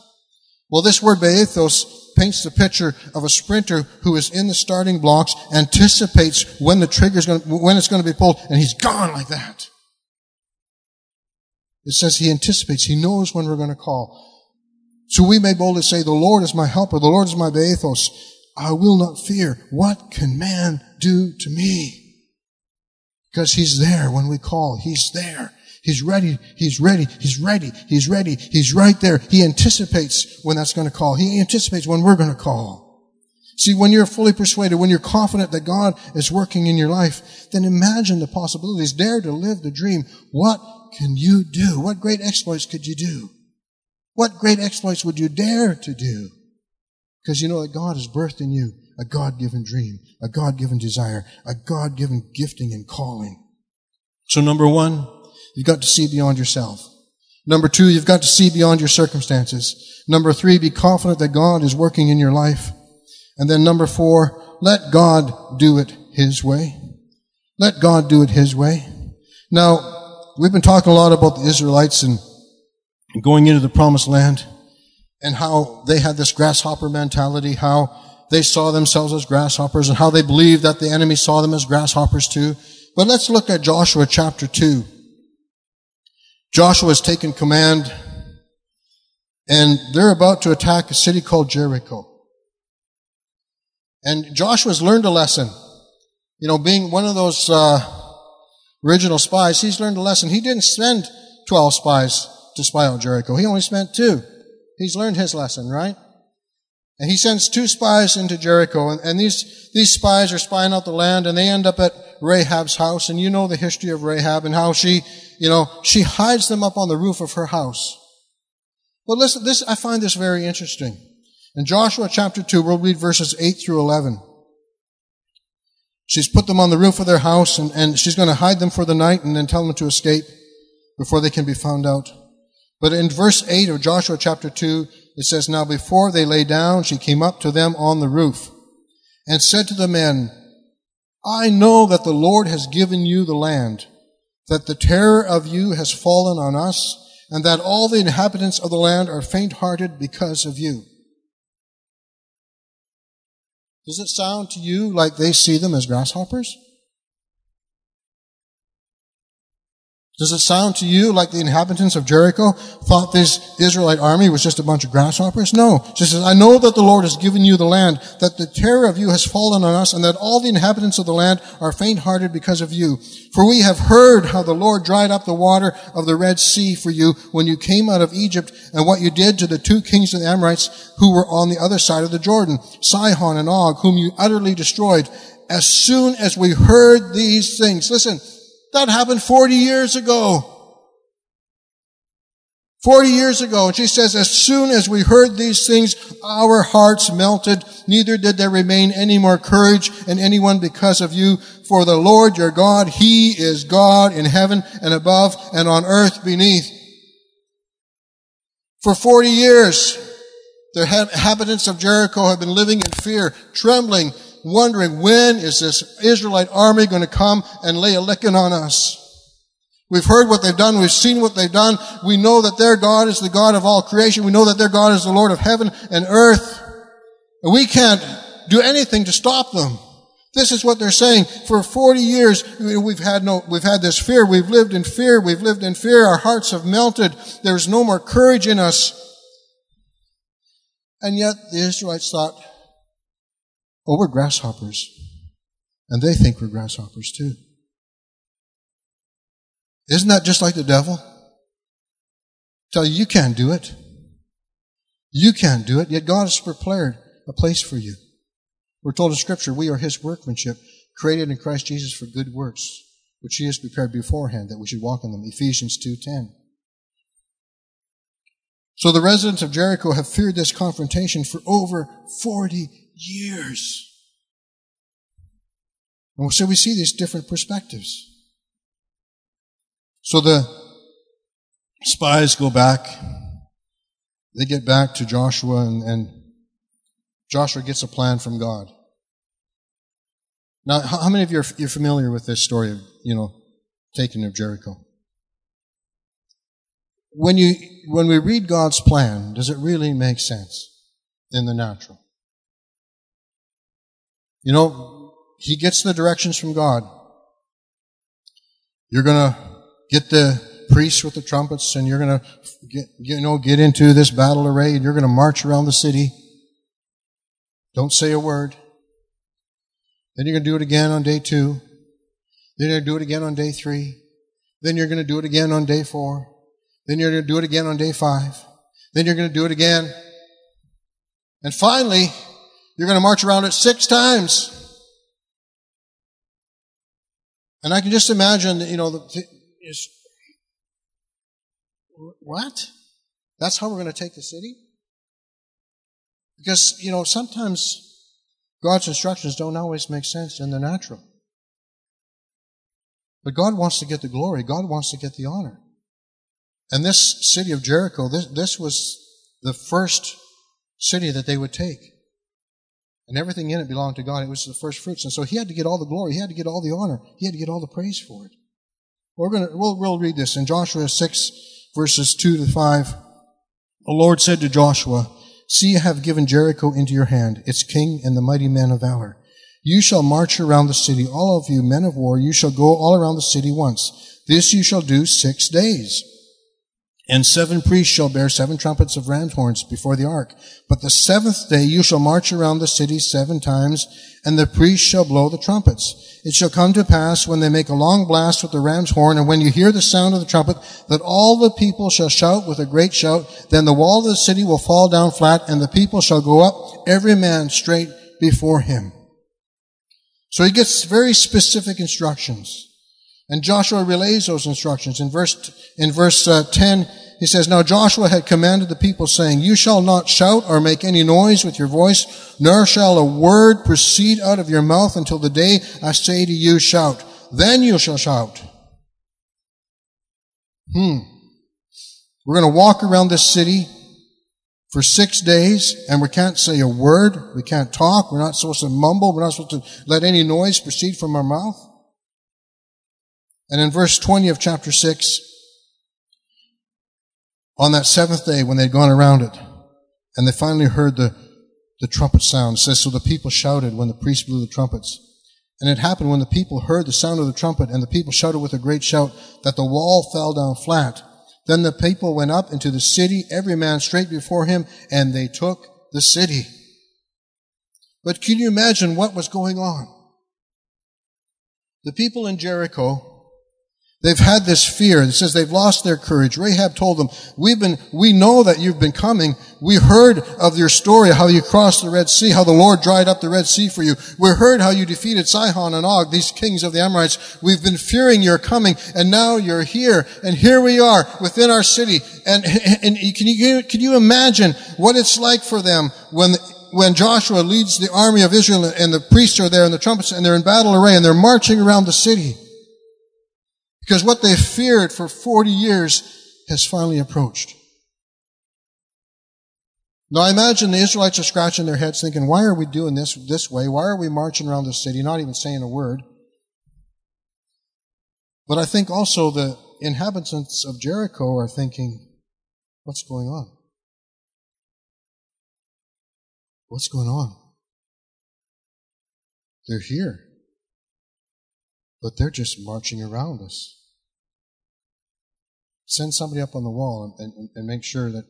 Well, this word boethos paints the picture of a sprinter who is in the starting blocks, anticipates when the trigger is going to, when it's going to be pulled, and he's gone like that. It says he anticipates, he knows when we're going to call. So we may boldly say, the Lord is my helper, the Lord is my boethos. I will not fear. What can man do to me? Because he's there when we call. He's there. He's ready. He's ready. He's ready. He's ready. He's right there. He anticipates when that's going to call. He anticipates when we're going to call. See, when you're fully persuaded, when you're confident that God is working in your life, then imagine the possibilities. Dare to live the dream. What can you do? What great exploits could you do? What great exploits would you dare to do? Because you know that God has birthed in you a God-given dream, a God-given desire, a God-given gifting and calling. So number one, You've got to see beyond yourself. Number two, you've got to see beyond your circumstances. Number three, be confident that God is working in your life. And then number four, let God do it His way. Let God do it His way. Now, we've been talking a lot about the Israelites and going into the promised land and how they had this grasshopper mentality, how they saw themselves as grasshoppers and how they believed that the enemy saw them as grasshoppers too. But let's look at Joshua chapter 2. Joshua has taken command and they're about to attack a city called Jericho. And Joshua's learned a lesson. You know, being one of those uh, original spies, he's learned a lesson. He didn't send 12 spies to spy on Jericho. He only sent two. He's learned his lesson, right? And he sends two spies into Jericho, and, and, these, these spies are spying out the land, and they end up at Rahab's house, and you know the history of Rahab and how she, you know, she hides them up on the roof of her house. But listen, this, I find this very interesting. In Joshua chapter 2, we'll read verses 8 through 11. She's put them on the roof of their house, and, and she's going to hide them for the night and then tell them to escape before they can be found out. But in verse 8 of Joshua chapter 2, it says, Now before they lay down, she came up to them on the roof and said to the men, I know that the Lord has given you the land, that the terror of you has fallen on us, and that all the inhabitants of the land are faint-hearted because of you. Does it sound to you like they see them as grasshoppers? Does it sound to you like the inhabitants of Jericho thought this Israelite army was just a bunch of grasshoppers? No. She says, I know that the Lord has given you the land, that the terror of you has fallen on us, and that all the inhabitants of the land are faint-hearted because of you. For we have heard how the Lord dried up the water of the Red Sea for you when you came out of Egypt, and what you did to the two kings of the Amorites who were on the other side of the Jordan, Sihon and Og, whom you utterly destroyed. As soon as we heard these things, listen, that happened 40 years ago. 40 years ago. And she says, as soon as we heard these things, our hearts melted. Neither did there remain any more courage in anyone because of you. For the Lord your God, He is God in heaven and above and on earth beneath. For 40 years, the inhabitants of Jericho have been living in fear, trembling, wondering when is this Israelite army going to come and lay a licking on us? We've heard what they've done. We've seen what they've done. We know that their God is the God of all creation. We know that their God is the Lord of heaven and earth. And we can't do anything to stop them. This is what they're saying. For 40 years, we've had no, we've had this fear. We've lived in fear. We've lived in fear. Our hearts have melted. There's no more courage in us. And yet the Israelites thought, Oh, we're grasshoppers. And they think we're grasshoppers too. Isn't that just like the devil? Tell you, you can't do it. You can't do it, yet God has prepared a place for you. We're told in Scripture, we are His workmanship, created in Christ Jesus for good works, which He has prepared beforehand that we should walk in them. Ephesians 2.10. So the residents of Jericho have feared this confrontation for over 40 years. So we see these different perspectives. So the spies go back. They get back to Joshua and, and Joshua gets a plan from God. Now, how, many of you are you're familiar with this story of, you know, taking of Jericho? when you, when we read God's plan, does it really make sense in the natural? You know, he gets the directions from God. You're gonna get the priests with the trumpets and you're gonna get, you know, get into this battle array and you're gonna march around the city. Don't say a word. Then you're gonna do it again on day two. Then you're gonna do it again on day three. Then you're gonna do it again on day four. Then you're gonna do it again on day five. Then you're gonna do it again. And finally, you're gonna march around it six times. And I can just imagine, you know, the, is, what? That's how we're going to take the city? Because, you know, sometimes God's instructions don't always make sense in the natural. But God wants to get the glory. God wants to get the honor. And this city of Jericho, this, this was the first city that they would take. And everything in it belonged to God. It was the first fruits. And so he had to get all the glory. He had to get all the honor. He had to get all the praise for it. We're gonna, we'll, we'll read this in Joshua 6 verses 2 to 5. The Lord said to Joshua, See, I have given Jericho into your hand, its king and the mighty men of valor. You shall march around the city, all of you men of war, you shall go all around the city once. This you shall do six days. And seven priests shall bear seven trumpets of ram's horns before the ark. But the seventh day you shall march around the city seven times, and the priests shall blow the trumpets. It shall come to pass when they make a long blast with the ram's horn, and when you hear the sound of the trumpet, that all the people shall shout with a great shout. Then the wall of the city will fall down flat, and the people shall go up, every man straight before him. So he gets very specific instructions. And Joshua relays those instructions. In verse, in verse uh, 10, he says, Now Joshua had commanded the people saying, You shall not shout or make any noise with your voice, nor shall a word proceed out of your mouth until the day I say to you, shout. Then you shall shout. Hmm. We're going to walk around this city for six days and we can't say a word. We can't talk. We're not supposed to mumble. We're not supposed to let any noise proceed from our mouth. And in verse 20 of chapter 6, on that seventh day when they'd gone around it, and they finally heard the, the trumpet sound, says, so the people shouted when the priest blew the trumpets. And it happened when the people heard the sound of the trumpet, and the people shouted with a great shout, that the wall fell down flat. Then the people went up into the city, every man straight before him, and they took the city. But can you imagine what was going on? The people in Jericho They've had this fear. It says they've lost their courage. Rahab told them, we've been, we know that you've been coming. We heard of your story, how you crossed the Red Sea, how the Lord dried up the Red Sea for you. We heard how you defeated Sihon and Og, these kings of the Amorites. We've been fearing your coming, and now you're here, and here we are within our city. And, and can you, can you imagine what it's like for them when, when Joshua leads the army of Israel and the priests are there and the trumpets and they're in battle array and they're marching around the city? Because what they feared for 40 years has finally approached. Now I imagine the Israelites are scratching their heads thinking, why are we doing this this way? Why are we marching around the city, not even saying a word? But I think also the inhabitants of Jericho are thinking, what's going on? What's going on? They're here. But they're just marching around us send somebody up on the wall and, and, and make sure that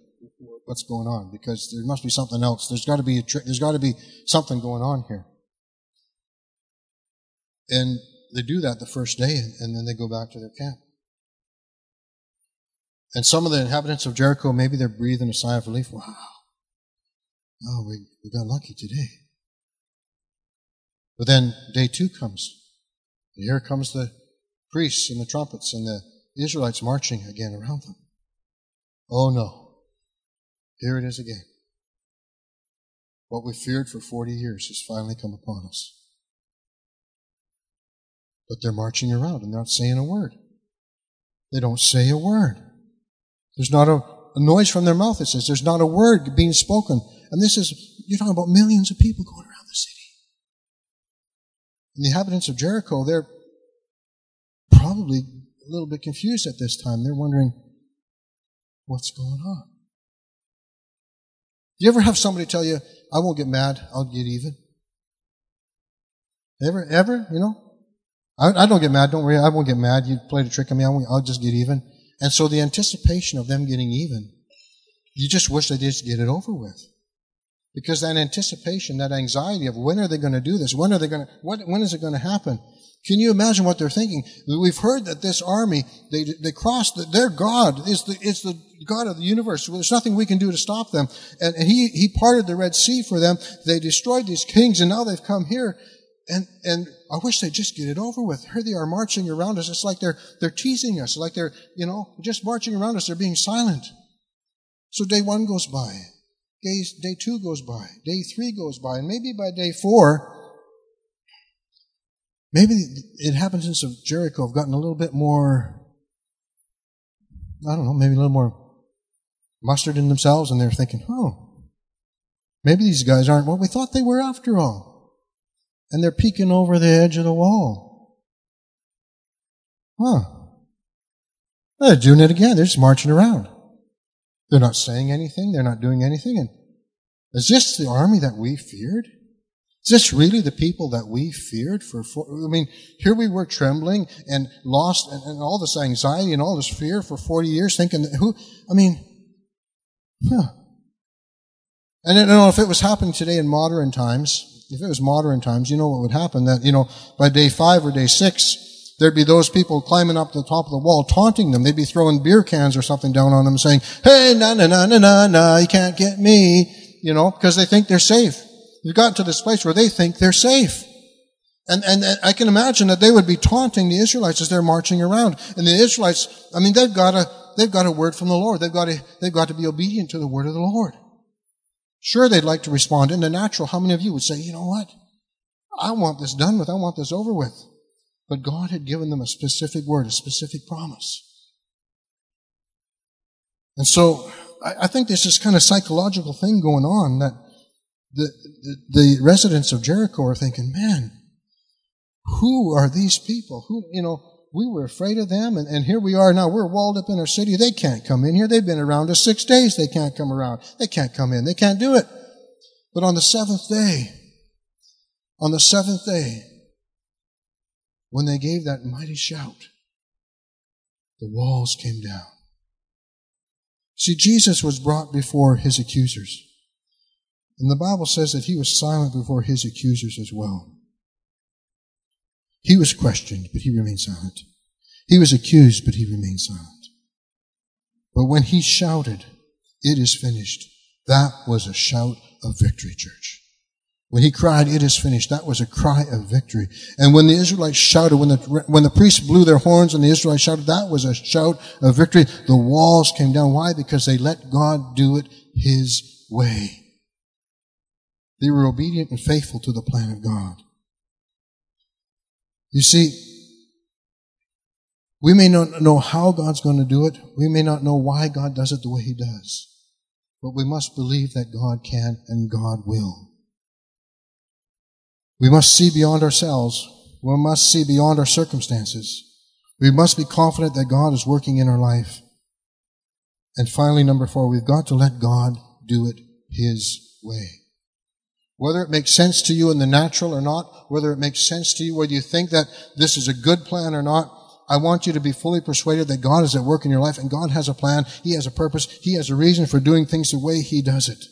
what's going on because there must be something else. There's got to be a trick. There's got to be something going on here. And they do that the first day and then they go back to their camp. And some of the inhabitants of Jericho, maybe they're breathing a sigh of relief. Wow. Oh, we, we got lucky today. But then day two comes. And here comes the priests and the trumpets and the the Israelites marching again around them. Oh no. Here it is again. What we feared for 40 years has finally come upon us. But they're marching around and they're not saying a word. They don't say a word. There's not a, a noise from their mouth. It says there's not a word being spoken. And this is, you're talking about millions of people going around the city. And the inhabitants of Jericho, they're probably a little bit confused at this time. They're wondering, what's going on. Do you ever have somebody tell you, I won't get mad, I'll get even? Ever, ever, you know? I, I don't get mad, don't worry, I won't get mad. You played a trick on me, I'll, I'll just get even. And so the anticipation of them getting even, you just wish they just get it over with. Because that anticipation, that anxiety of when are they going to do this? When are they going to, what, when is it going to happen? Can you imagine what they're thinking? We've heard that this army, they, they crossed, the, their God is the, is the God of the universe. There's nothing we can do to stop them. And, and he, he parted the Red Sea for them. They destroyed these kings and now they've come here. And, and I wish they'd just get it over with. Here they are marching around us. It's like they're, they're teasing us, like they're, you know, just marching around us. They're being silent. So day one goes by. Day, day two goes by. Day three goes by. And maybe by day four, maybe the inhabitants of Jericho have gotten a little bit more, I don't know, maybe a little more mustard in themselves and they're thinking, oh, maybe these guys aren't what we thought they were after all. And they're peeking over the edge of the wall. Huh. They're doing it again. They're just marching around. They're not saying anything. They're not doing anything. And is this the army that we feared? Is this really the people that we feared for, for I mean, here we were trembling and lost and, and, all this anxiety and all this fear for 40 years thinking that who, I mean, huh. And I don't know if it was happening today in modern times, if it was modern times, you know what would happen that, you know, by day five or day six, There'd be those people climbing up the top of the wall taunting them. They'd be throwing beer cans or something down on them saying, hey, na na na na na na, you can't get me, you know, because they think they're safe. They've gotten to this place where they think they're safe. And, and, I can imagine that they would be taunting the Israelites as they're marching around. And the Israelites, I mean, they've got a, they've got a word from the Lord. They've got to, they've got to be obedient to the word of the Lord. Sure, they'd like to respond in the natural. How many of you would say, you know what? I want this done with. I want this over with. But God had given them a specific word, a specific promise. And so I, think there's this kind of psychological thing going on that the, the, the residents of Jericho are thinking, man, who are these people? Who, you know, we were afraid of them, and, and here we are now. We're walled up in our city. They can't come in here. They've been around us six days. They can't come around. They can't come in. They can't do it. But on the seventh day, on the seventh day, when they gave that mighty shout, the walls came down. See, Jesus was brought before his accusers. And the Bible says that he was silent before his accusers as well. He was questioned, but he remained silent. He was accused, but he remained silent. But when he shouted, It is finished, that was a shout of victory, church. When he cried, it is finished, that was a cry of victory. And when the Israelites shouted, when the, when the priests blew their horns and the Israelites shouted, that was a shout of victory. The walls came down. Why? Because they let God do it His way. They were obedient and faithful to the plan of God. You see, we may not know how God's going to do it. We may not know why God does it the way He does. But we must believe that God can and God will. We must see beyond ourselves. We must see beyond our circumstances. We must be confident that God is working in our life. And finally, number four, we've got to let God do it His way. Whether it makes sense to you in the natural or not, whether it makes sense to you, whether you think that this is a good plan or not, I want you to be fully persuaded that God is at work in your life and God has a plan. He has a purpose. He has a reason for doing things the way He does it.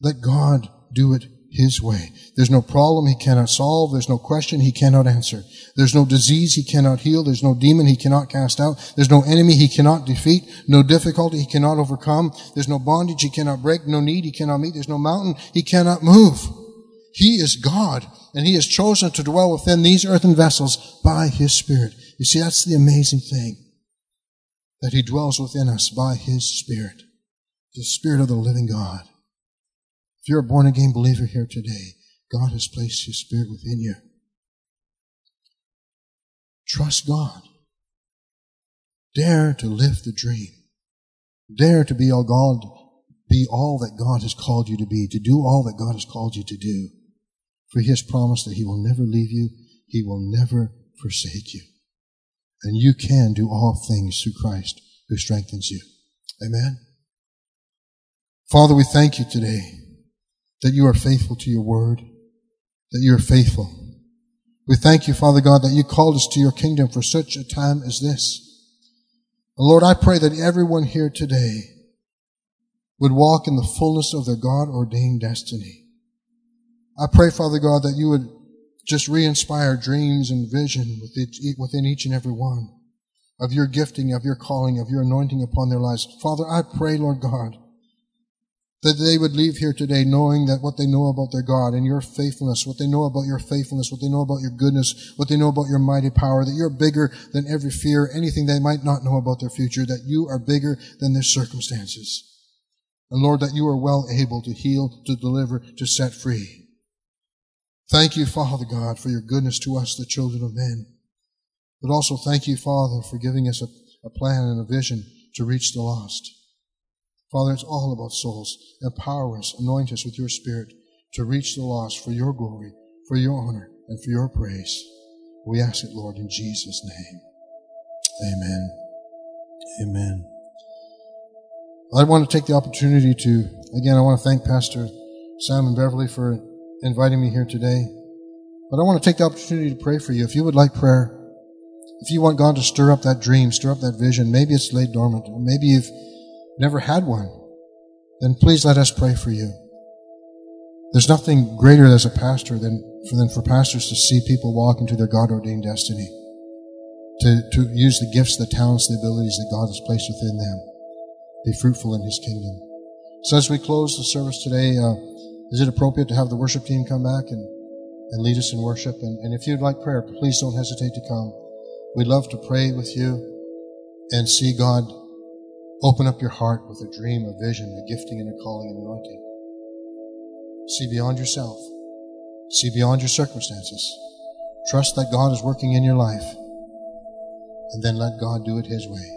Let God do it his way. There's no problem He cannot solve. There's no question He cannot answer. There's no disease He cannot heal. There's no demon He cannot cast out. There's no enemy He cannot defeat. No difficulty He cannot overcome. There's no bondage He cannot break. No need He cannot meet. There's no mountain He cannot move. He is God, and He has chosen to dwell within these earthen vessels by His Spirit. You see, that's the amazing thing. That He dwells within us by His Spirit. The Spirit of the living God. If you're a born again believer here today, God has placed His Spirit within you. Trust God. Dare to live the dream. Dare to be all God, be all that God has called you to be, to do all that God has called you to do. For He has promised that He will never leave you, He will never forsake you. And you can do all things through Christ who strengthens you. Amen. Father, we thank you today that you are faithful to your word, that you are faithful. We thank you, Father God, that you called us to your kingdom for such a time as this. Lord, I pray that everyone here today would walk in the fullness of their God ordained destiny. I pray, Father God, that you would just re-inspire dreams and vision within each and every one of your gifting, of your calling, of your anointing upon their lives. Father, I pray, Lord God, that they would leave here today knowing that what they know about their God and your faithfulness, what they know about your faithfulness, what they know about your goodness, what they know about your mighty power, that you're bigger than every fear, anything they might not know about their future, that you are bigger than their circumstances. And Lord, that you are well able to heal, to deliver, to set free. Thank you, Father God, for your goodness to us, the children of men. But also thank you, Father, for giving us a, a plan and a vision to reach the lost. Father, it's all about souls. Empower us, anoint us with your Spirit to reach the lost for your glory, for your honor, and for your praise. We ask it, Lord, in Jesus' name. Amen. Amen. I want to take the opportunity to, again, I want to thank Pastor Simon Beverly for inviting me here today. But I want to take the opportunity to pray for you. If you would like prayer, if you want God to stir up that dream, stir up that vision, maybe it's laid dormant, maybe you've never had one, then please let us pray for you. There's nothing greater as a pastor than for, than for pastors to see people walk into their God ordained destiny, to, to use the gifts, the talents, the abilities that God has placed within them, be fruitful in His kingdom. So as we close the service today, uh, is it appropriate to have the worship team come back and, and lead us in worship? And, and if you'd like prayer, please don't hesitate to come. We'd love to pray with you and see God Open up your heart with a dream, a vision, a gifting, and a calling and anointing. See beyond yourself. See beyond your circumstances. Trust that God is working in your life. And then let God do it His way.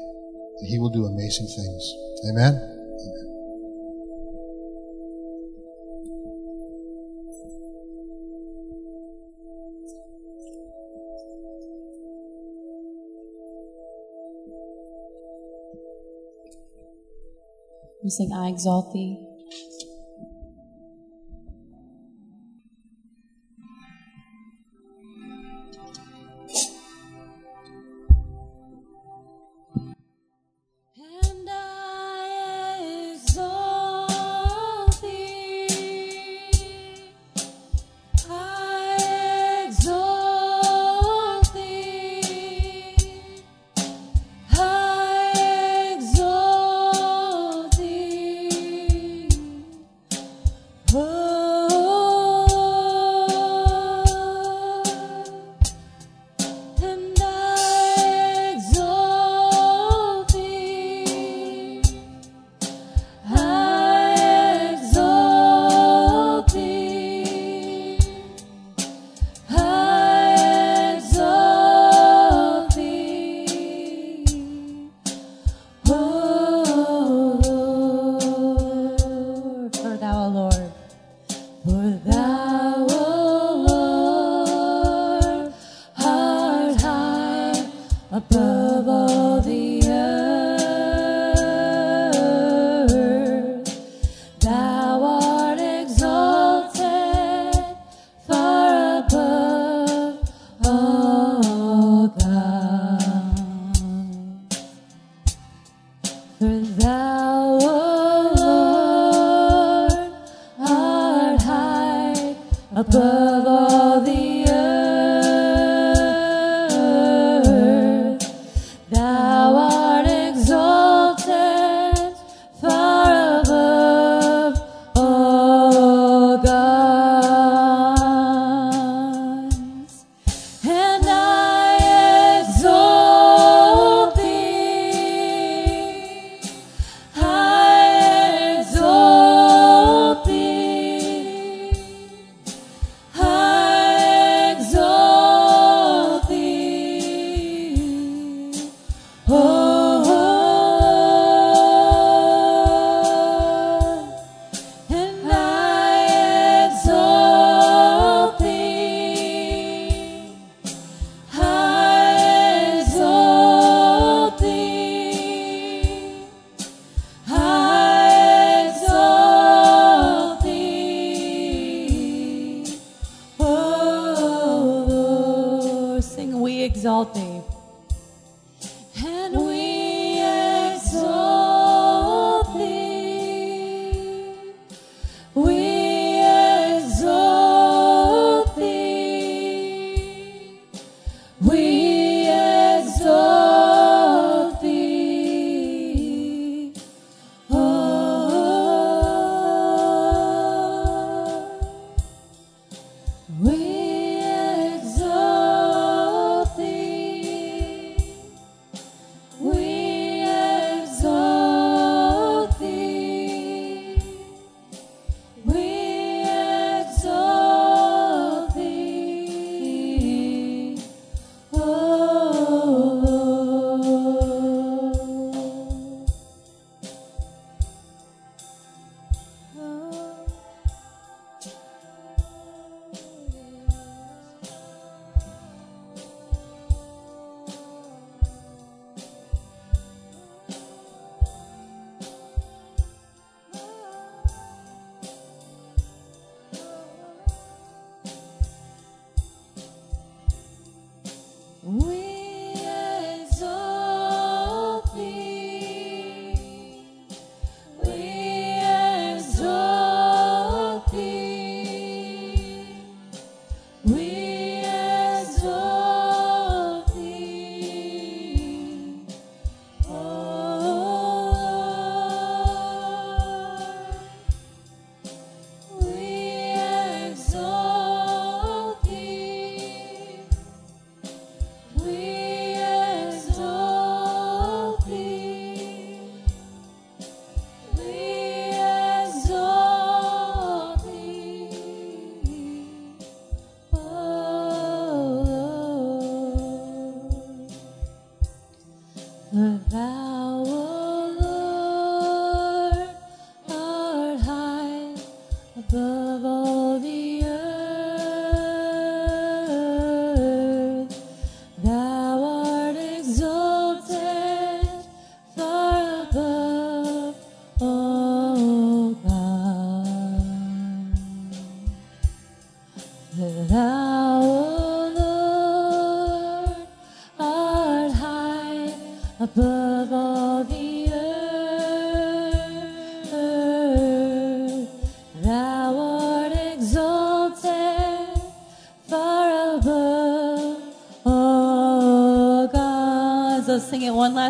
And He will do amazing things. Amen. We sing, I exalt thee.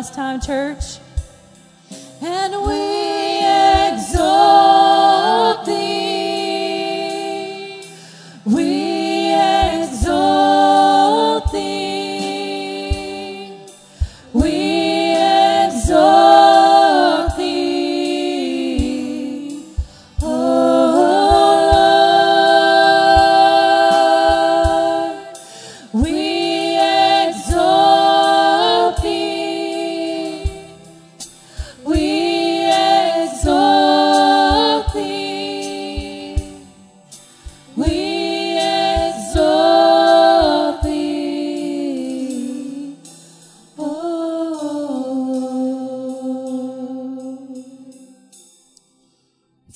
Last time, church.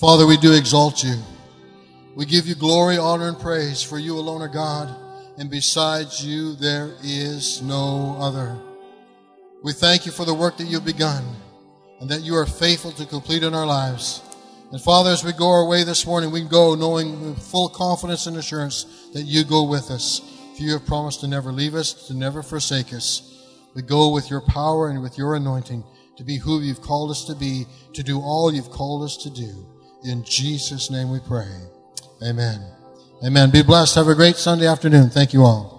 Father, we do exalt you. We give you glory, honor, and praise, for you alone are God, and besides you there is no other. We thank you for the work that you've begun, and that you are faithful to complete in our lives. And Father, as we go our way this morning, we go knowing with full confidence and assurance that you go with us. For you have promised to never leave us, to never forsake us. We go with your power and with your anointing to be who you've called us to be, to do all you've called us to do. In Jesus' name we pray. Amen. Amen. Be blessed. Have a great Sunday afternoon. Thank you all.